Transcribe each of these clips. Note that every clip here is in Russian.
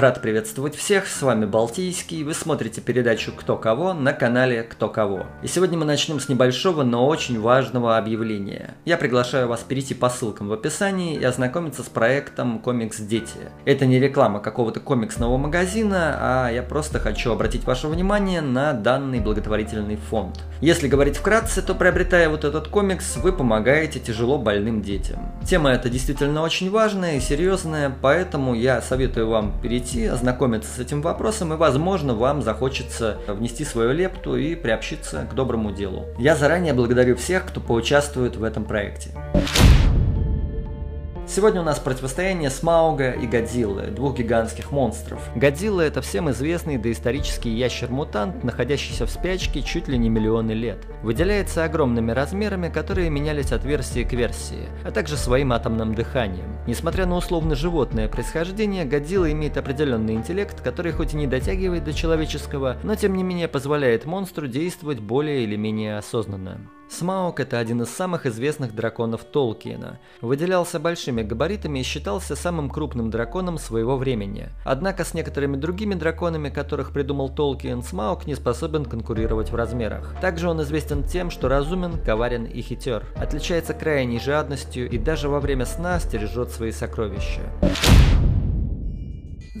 para Приветствовать всех, с вами Балтийский, вы смотрите передачу «Кто кого» на канале «Кто кого». И сегодня мы начнем с небольшого, но очень важного объявления. Я приглашаю вас перейти по ссылкам в описании и ознакомиться с проектом «Комикс Дети». Это не реклама какого-то комиксного магазина, а я просто хочу обратить ваше внимание на данный благотворительный фонд. Если говорить вкратце, то приобретая вот этот комикс, вы помогаете тяжело больным детям. Тема эта действительно очень важная и серьезная, поэтому я советую вам перейти ознакомиться с этим вопросом, и, возможно, вам захочется внести свою лепту и приобщиться к доброму делу. Я заранее благодарю всех, кто поучаствует в этом проекте. Сегодня у нас противостояние Смауга и Годзиллы, двух гигантских монстров. Годзилла это всем известный доисторический ящер-мутант, находящийся в спячке чуть ли не миллионы лет. Выделяется огромными размерами, которые менялись от версии к версии, а также своим атомным дыханием. Несмотря на условно животное происхождение, Годзилла имеет определенный интеллект, который хоть и не дотягивает до человеческого, но тем не менее позволяет монстру действовать более или менее осознанно. Смаук – это один из самых известных драконов Толкиена. Выделялся большими габаритами и считался самым крупным драконом своего времени. Однако с некоторыми другими драконами, которых придумал Толкиен, Смаук не способен конкурировать в размерах. Также он известен тем, что разумен, коварен и хитер. Отличается крайней жадностью и даже во время сна стережет свои сокровища.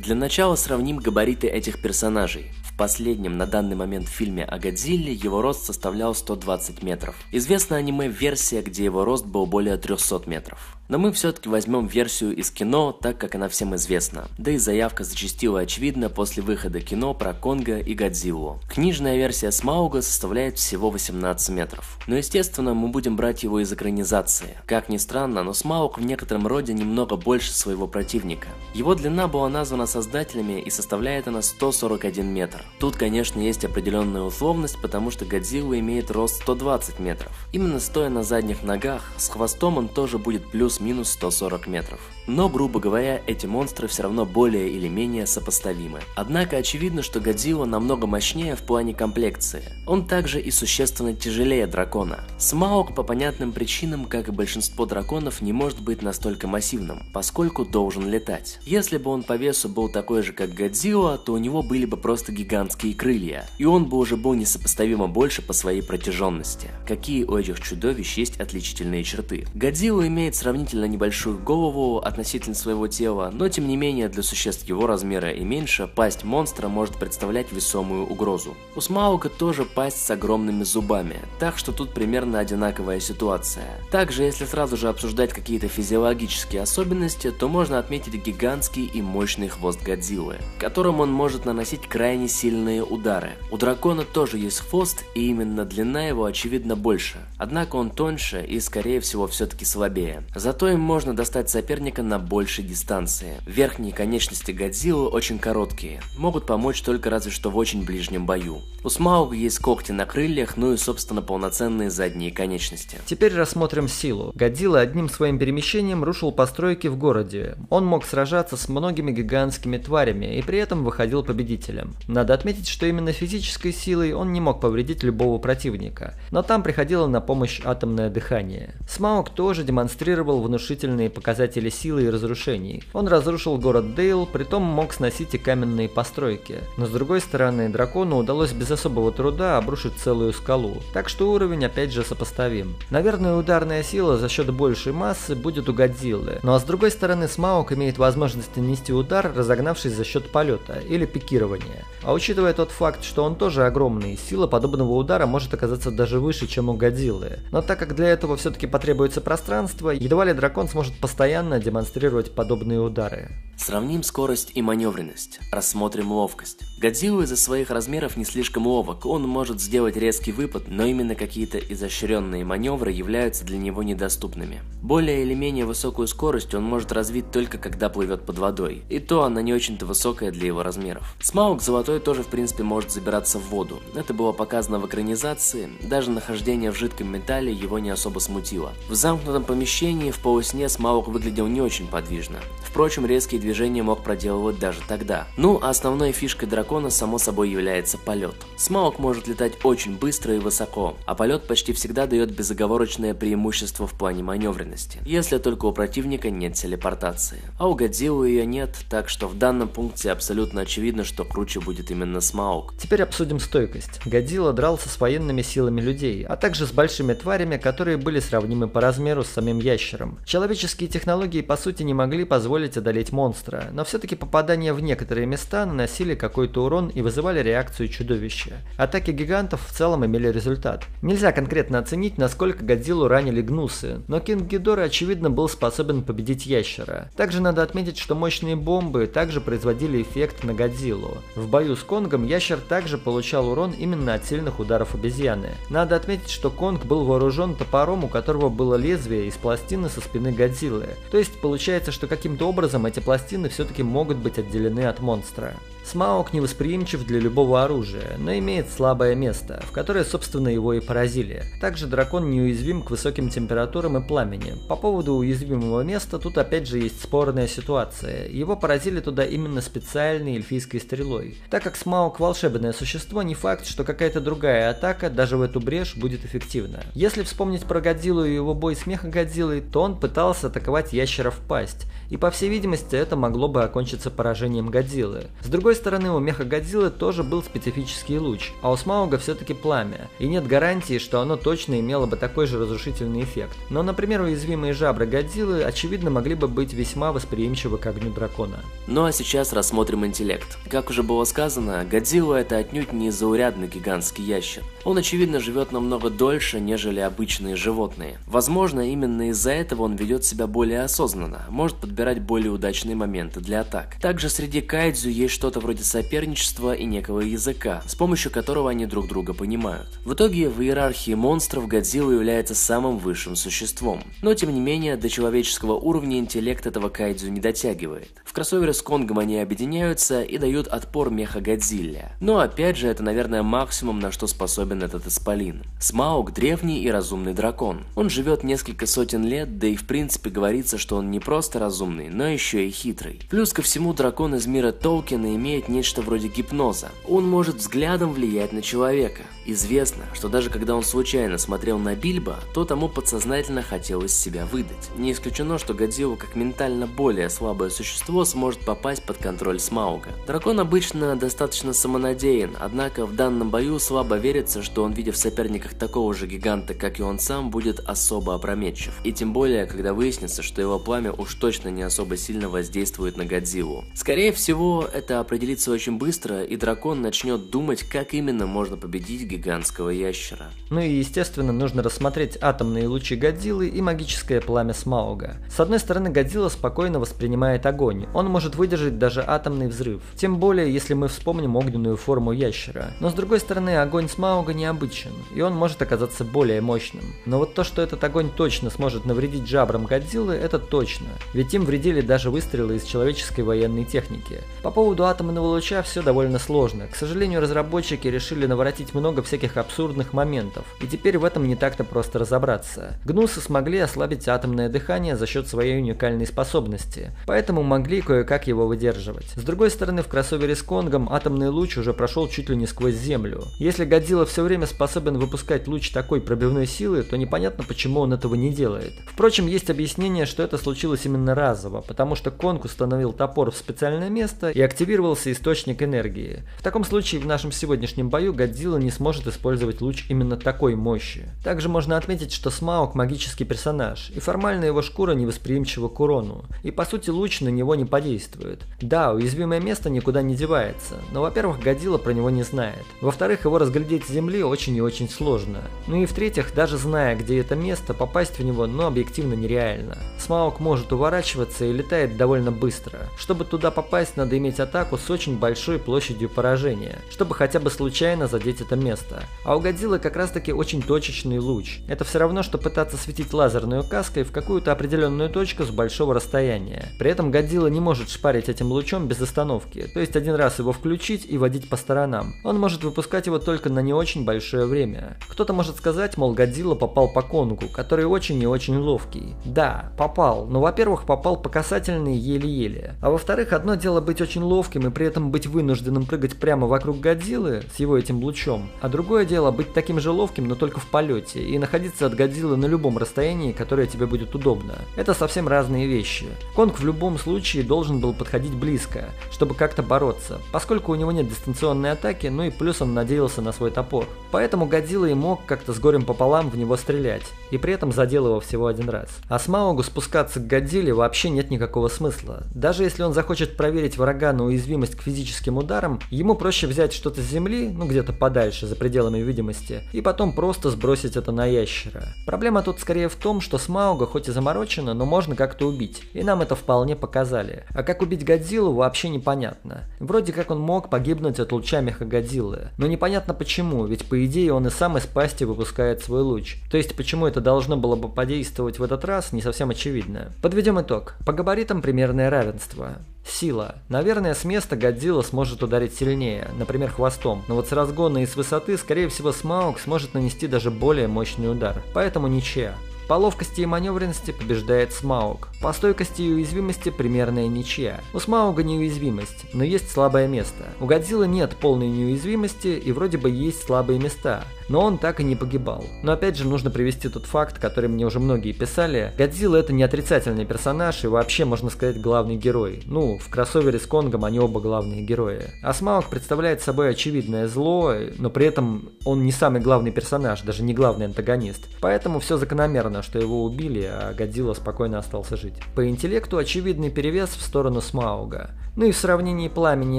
Для начала сравним габариты этих персонажей последнем на данный момент фильме о Годзилле его рост составлял 120 метров. Известна аниме-версия, где его рост был более 300 метров. Но мы все-таки возьмем версию из кино, так как она всем известна. Да и заявка зачастила очевидна после выхода кино про Конга и Годзиллу. Книжная версия Смауга составляет всего 18 метров. Но естественно мы будем брать его из экранизации. Как ни странно, но Смауг в некотором роде немного больше своего противника. Его длина была названа создателями и составляет она 141 метр. Тут, конечно, есть определенная условность, потому что Годзилла имеет рост 120 метров. Именно стоя на задних ногах, с хвостом он тоже будет плюс-минус 140 метров. Но, грубо говоря, эти монстры все равно более или менее сопоставимы. Однако очевидно, что Годзилла намного мощнее в плане комплекции. Он также и существенно тяжелее дракона. Смаук по понятным причинам, как и большинство драконов, не может быть настолько массивным, поскольку должен летать. Если бы он по весу был такой же, как Годзилла, то у него были бы просто гигантские крылья, и он бы уже был несопоставимо больше по своей протяженности. Какие у этих чудовищ есть отличительные черты? Годзилла имеет сравнительно небольшую голову, от относительно своего тела, но тем не менее для существ его размера и меньше пасть монстра может представлять весомую угрозу. У Смауга тоже пасть с огромными зубами, так что тут примерно одинаковая ситуация. Также, если сразу же обсуждать какие-то физиологические особенности, то можно отметить гигантский и мощный хвост Годзиллы, которым он может наносить крайне сильные удары. У дракона тоже есть хвост, и именно длина его очевидно больше, однако он тоньше и скорее всего все-таки слабее. Зато им можно достать соперника на большей дистанции. Верхние конечности Годзиллы очень короткие, могут помочь только разве что в очень ближнем бою. У Смауга есть когти на крыльях, ну и собственно полноценные задние конечности. Теперь рассмотрим силу. Годзилла одним своим перемещением рушил постройки в городе. Он мог сражаться с многими гигантскими тварями и при этом выходил победителем. Надо отметить, что именно физической силой он не мог повредить любого противника, но там приходило на помощь атомное дыхание. Смауг тоже демонстрировал внушительные показатели силы силы и разрушений. Он разрушил город Дейл, притом мог сносить и каменные постройки. Но с другой стороны, дракону удалось без особого труда обрушить целую скалу, так что уровень опять же сопоставим. Наверное, ударная сила за счет большей массы будет у Годзиллы, ну а с другой стороны, Смаук имеет возможность нанести удар, разогнавшись за счет полета или пикирования. А учитывая тот факт, что он тоже огромный, сила подобного удара может оказаться даже выше, чем у Годзиллы. Но так как для этого все-таки потребуется пространство, едва ли дракон сможет постоянно демонстрировать демонстрировать подобные удары. Сравним скорость и маневренность, рассмотрим ловкость. Годзилла из-за своих размеров не слишком ловок, он может сделать резкий выпад, но именно какие-то изощренные маневры являются для него недоступными. Более или менее высокую скорость он может развить только когда плывет под водой, и то она не очень-то высокая для его размеров. Смаук Золотой тоже в принципе может забираться в воду, это было показано в экранизации, даже нахождение в жидком металле его не особо смутило. В замкнутом помещении в полусне Смаук выглядел не очень подвижно. Впрочем, резкие движения мог проделывать даже тогда. Ну, а основной фишкой дракона, само собой, является полет. Смаук может летать очень быстро и высоко, а полет почти всегда дает безоговорочное преимущество в плане маневренности, если только у противника нет телепортации. А у Годзиллы ее нет, так что в данном пункте абсолютно очевидно, что круче будет именно Смаук. Теперь обсудим стойкость. Годзилла дрался с военными силами людей, а также с большими тварями, которые были сравнимы по размеру с самим ящером. Человеческие технологии по сути не могли позволить одолеть монстра, но все-таки попадания в некоторые места наносили какой-то урон и вызывали реакцию чудовища. Атаки гигантов в целом имели результат. Нельзя конкретно оценить, насколько Годзиллу ранили гнусы, но Кинг Гидора очевидно был способен победить ящера. Также надо отметить, что мощные бомбы также производили эффект на Годзиллу. В бою с Конгом ящер также получал урон именно от сильных ударов обезьяны. Надо отметить, что Конг был вооружен топором, у которого было лезвие из пластины со спины Годзиллы. То есть получается, что каким-то образом эти пластины все-таки могут быть отделены от монстра. Смаук невосприимчив для любого оружия, но имеет слабое место, в которое, собственно, его и поразили. Также дракон неуязвим к высоким температурам и пламени. По поводу уязвимого места тут опять же есть спорная ситуация. Его поразили туда именно специальной эльфийской стрелой. Так как Смаук волшебное существо, не факт, что какая-то другая атака даже в эту брешь будет эффективна. Если вспомнить про Годзиллу и его бой с Мехагодзиллой, то он пытался атаковать ящера в пасть, и по всей видимости это могло бы окончиться поражением Годзиллы. С другой стороны, у Мехагодзиллы тоже был специфический луч, а у Смауга все-таки пламя, и нет гарантии, что оно точно имело бы такой же разрушительный эффект. Но, например, уязвимые жабры Годзиллы, очевидно, могли бы быть весьма восприимчивы к огню дракона. Ну а сейчас рассмотрим интеллект. Как уже было сказано, Годзилла это отнюдь не заурядный гигантский ящер. Он, очевидно, живет намного дольше, нежели обычные животные. Возможно, именно из-за этого он ведет себя более осознанно, может подбирать более удачные моменты для атак. Также среди кайдзю есть что-то вроде соперничества и некого языка, с помощью которого они друг друга понимают. В итоге, в иерархии монстров Годзилла является самым высшим существом. Но, тем не менее, до человеческого уровня интеллект этого кайдзю не дотягивает. В кроссовере с Конгом они объединяются и дают отпор меха Годзилле. Но, опять же, это, наверное, максимум, на что способен этот исполин. Смаук – древний и разумный дракон. Он живет несколько сотен лет, да и в принципе говорится, что он не просто разумный, но еще и хитрый. Плюс ко всему дракон из мира Толкина имеет нечто вроде гипноза. Он может взглядом влиять на человека. Известно, что даже когда он случайно смотрел на Бильбо, то тому подсознательно хотелось себя выдать. Не исключено, что Годзилла как ментально более слабое существо сможет попасть под контроль Смауга. Дракон обычно достаточно самонадеян, однако в данном бою слабо верится, что он, видя в соперниках такого же гиганта, как и он сам, будет особо опрометчив. И тем более, когда выяснится, что его пламя уж точно не особо сильно воздействует на Годзиллу. Скорее всего, это определится очень быстро, и дракон начнет думать, как именно можно победить гигантского ящера. Ну и естественно, нужно рассмотреть атомные лучи Годзиллы и магическое пламя Смауга. С одной стороны, Годзилла спокойно воспринимает огонь. Он может выдержать даже атомный взрыв. Тем более, если мы вспомним огненную форму ящера. Но с другой стороны, огонь Смауга необычен, и он может оказаться более мощным. Но вот то, что этот огонь точно сможет навредить жабрам Годзиллы, это точно, ведь им вредили даже выстрелы из человеческой военной техники. По поводу атомного луча все довольно сложно. К сожалению, разработчики решили наворотить много всяких абсурдных моментов, и теперь в этом не так-то просто разобраться. Гнусы смогли ослабить атомное дыхание за счет своей уникальной способности, поэтому могли кое-как его выдерживать. С другой стороны, в кроссовере с Конгом атомный луч уже прошел чуть ли не сквозь землю. Если Годзилла все время способен выпускать луч такой пробивной силы, то непонятно, почему он этого не делает. Впрочем, есть объяснение, что это случилось именно разово, потому что Конг установил топор в специальное место и активировался источник энергии. В таком случае в нашем сегодняшнем бою Годзилла не сможет использовать луч именно такой мощи. Также можно отметить, что Смаук магический персонаж, и формально его шкура невосприимчива к урону, и по сути луч на него не подействует. Да, уязвимое место никуда не девается, но во-первых Годзилла про него не знает, во-вторых его разглядеть с Земли очень и очень сложно. Ну и в-третьих, даже зная, где это место, попасть в него, ну, объективно нереально. Смаук может уворачиваться и летает довольно быстро. Чтобы туда попасть, надо иметь атаку с очень большой площадью поражения, чтобы хотя бы случайно задеть это место. Место. А у Годзиллы как раз таки очень точечный луч. Это все равно, что пытаться светить лазерную каской в какую-то определенную точку с большого расстояния. При этом Годзилла не может шпарить этим лучом без остановки, то есть один раз его включить и водить по сторонам. Он может выпускать его только на не очень большое время. Кто-то может сказать, мол, Годзилла попал по Конгу, который очень и очень ловкий. Да, попал, но во-первых попал по касательной еле-еле. А во-вторых, одно дело быть очень ловким и при этом быть вынужденным прыгать прямо вокруг Годзиллы с его этим лучом, а другое дело быть таким же ловким, но только в полете и находиться от Годзиллы на любом расстоянии, которое тебе будет удобно. Это совсем разные вещи. Конг в любом случае должен был подходить близко, чтобы как-то бороться, поскольку у него нет дистанционной атаки, ну и плюс он надеялся на свой топор. Поэтому Годзилла и мог как-то с горем пополам в него стрелять, и при этом задел его всего один раз. А Смаугу спускаться к Годзилле вообще нет никакого смысла. Даже если он захочет проверить врага на уязвимость к физическим ударам, ему проще взять что-то с земли, ну где-то подальше, за пределами видимости, и потом просто сбросить это на ящера. Проблема тут скорее в том, что Смауга хоть и заморочена, но можно как-то убить, и нам это вполне показали. А как убить Годзиллу вообще непонятно. Вроде как он мог погибнуть от луча Мехагодзиллы, но непонятно почему, ведь по идее он и сам из пасти выпускает свой луч. То есть почему это должно было бы подействовать в этот раз, не совсем очевидно. Подведем итог. По габаритам примерное равенство. Сила. Наверное, с места Годзилла сможет ударить сильнее, например, хвостом, но вот с разгона и с высоты, скорее всего, Смаук сможет нанести даже более мощный удар. Поэтому ничья. По ловкости и маневренности побеждает Смаук. По стойкости и уязвимости примерная ничья. У Смауга неуязвимость, но есть слабое место. У Годзиллы нет полной неуязвимости и вроде бы есть слабые места но он так и не погибал. Но опять же нужно привести тот факт, который мне уже многие писали. Годзилла это не отрицательный персонаж и вообще, можно сказать, главный герой. Ну, в кроссовере с Конгом они оба главные герои. А Смаук представляет собой очевидное зло, но при этом он не самый главный персонаж, даже не главный антагонист. Поэтому все закономерно, что его убили, а Годзилла спокойно остался жить. По интеллекту очевидный перевес в сторону Смауга. Ну и в сравнении пламени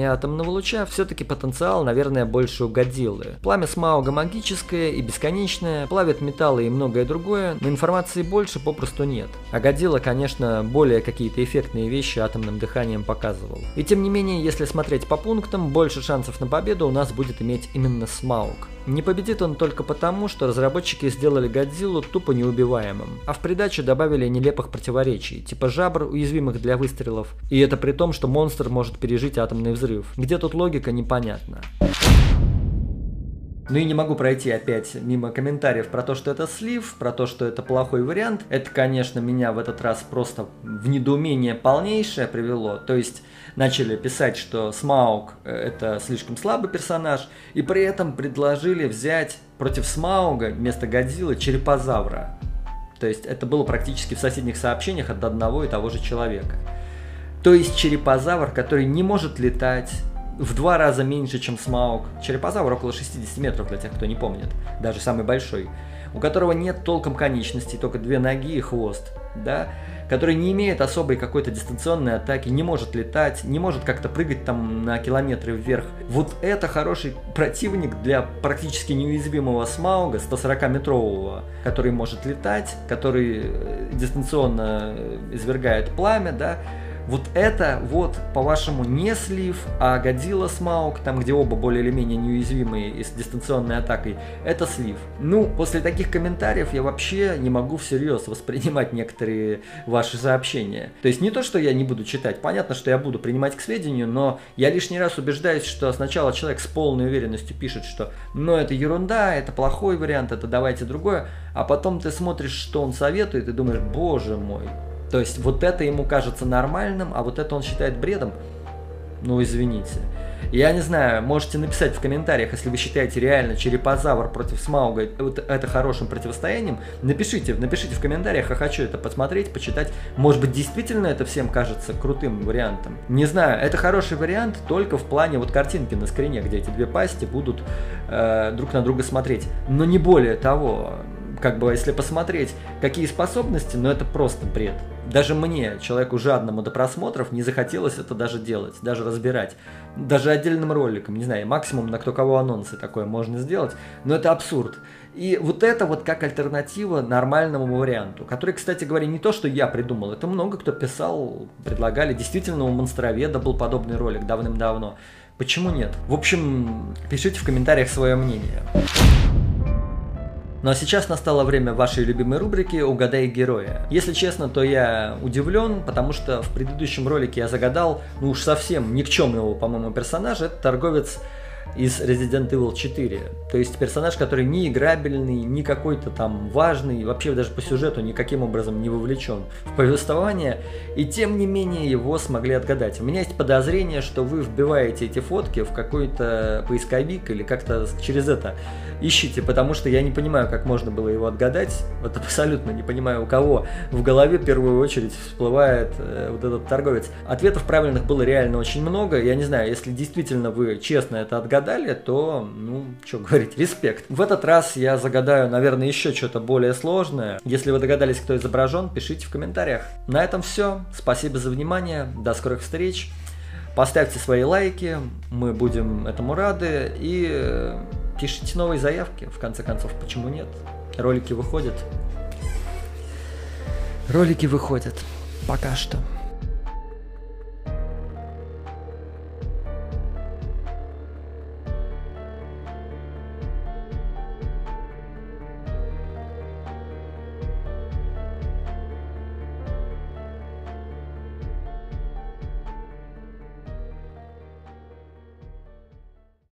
и атомного луча, все-таки потенциал, наверное, больше у Годзиллы. Пламя Смауга магическое и бесконечное, плавит металлы и многое другое, но информации больше попросту нет. А Годзилла, конечно, более какие-то эффектные вещи атомным дыханием показывал. И тем не менее, если смотреть по пунктам, больше шансов на победу у нас будет иметь именно Смауг. Не победит он только потому, что разработчики сделали Годзиллу тупо неубиваемым, а в придачу добавили нелепых противоречий, типа жабр, уязвимых для выстрелов, и это при том, что монстр может пережить атомный взрыв. Где тут логика, непонятно. Ну и не могу пройти опять мимо комментариев про то, что это слив, про то, что это плохой вариант. Это, конечно, меня в этот раз просто в недоумение полнейшее привело. То есть начали писать, что Смаук э, это слишком слабый персонаж, и при этом предложили взять против Смауга вместо Годзиллы Черепозавра. То есть это было практически в соседних сообщениях от одного и того же человека. То есть черепозавр, который не может летать, в два раза меньше, чем Смаук. Черепозавр около 60 метров, для тех, кто не помнит, даже самый большой. У которого нет толком конечностей, только две ноги и хвост, да, который не имеет особой какой-то дистанционной атаки, не может летать, не может как-то прыгать там на километры вверх. Вот это хороший противник для практически неуязвимого Смауга, 140-метрового, который может летать, который э, дистанционно э, извергает пламя, да, вот это вот, по-вашему, не слив, а Годзилла Смаук, там где оба более или менее неуязвимые и с дистанционной атакой, это слив. Ну, после таких комментариев я вообще не могу всерьез воспринимать некоторые ваши сообщения. То есть не то, что я не буду читать, понятно, что я буду принимать к сведению, но я лишний раз убеждаюсь, что сначала человек с полной уверенностью пишет, что ну это ерунда, это плохой вариант, это давайте другое, а потом ты смотришь, что он советует и думаешь, боже мой, то есть вот это ему кажется нормальным, а вот это он считает бредом. Ну, извините. Я не знаю, можете написать в комментариях, если вы считаете реально черепозавр против Смауга вот это хорошим противостоянием. Напишите, напишите в комментариях, я хочу это посмотреть, почитать. Может быть, действительно это всем кажется крутым вариантом. Не знаю, это хороший вариант только в плане вот картинки на скрине, где эти две пасти будут э, друг на друга смотреть. Но не более того как бы, если посмотреть, какие способности, ну это просто бред. Даже мне, человеку жадному до просмотров, не захотелось это даже делать, даже разбирать. Даже отдельным роликом, не знаю, максимум на кто кого анонсы такое можно сделать, но это абсурд. И вот это вот как альтернатива нормальному варианту, который, кстати говоря, не то, что я придумал, это много кто писал, предлагали. Действительно, у Монстроведа был подобный ролик давным-давно. Почему нет? В общем, пишите в комментариях свое мнение. Ну а сейчас настало время вашей любимой рубрики «Угадай героя». Если честно, то я удивлен, потому что в предыдущем ролике я загадал, ну уж совсем никчемного, по-моему, персонажа. Это торговец из Resident Evil 4. То есть персонаж, который не играбельный, не какой-то там важный, вообще даже по сюжету никаким образом не вовлечен в повествование, и тем не менее его смогли отгадать. У меня есть подозрение, что вы вбиваете эти фотки в какой-то поисковик или как-то через это ищите, потому что я не понимаю, как можно было его отгадать. Вот абсолютно не понимаю, у кого в голове в первую очередь всплывает э, вот этот торговец. Ответов правильных было реально очень много. Я не знаю, если действительно вы честно это отгадали, то, ну, что говорить, респект. В этот раз я загадаю, наверное, еще что-то более сложное. Если вы догадались, кто изображен, пишите в комментариях. На этом все. Спасибо за внимание. До скорых встреч. Поставьте свои лайки, мы будем этому рады. И э, пишите новые заявки, в конце концов, почему нет? Ролики выходят. Ролики выходят. Пока что.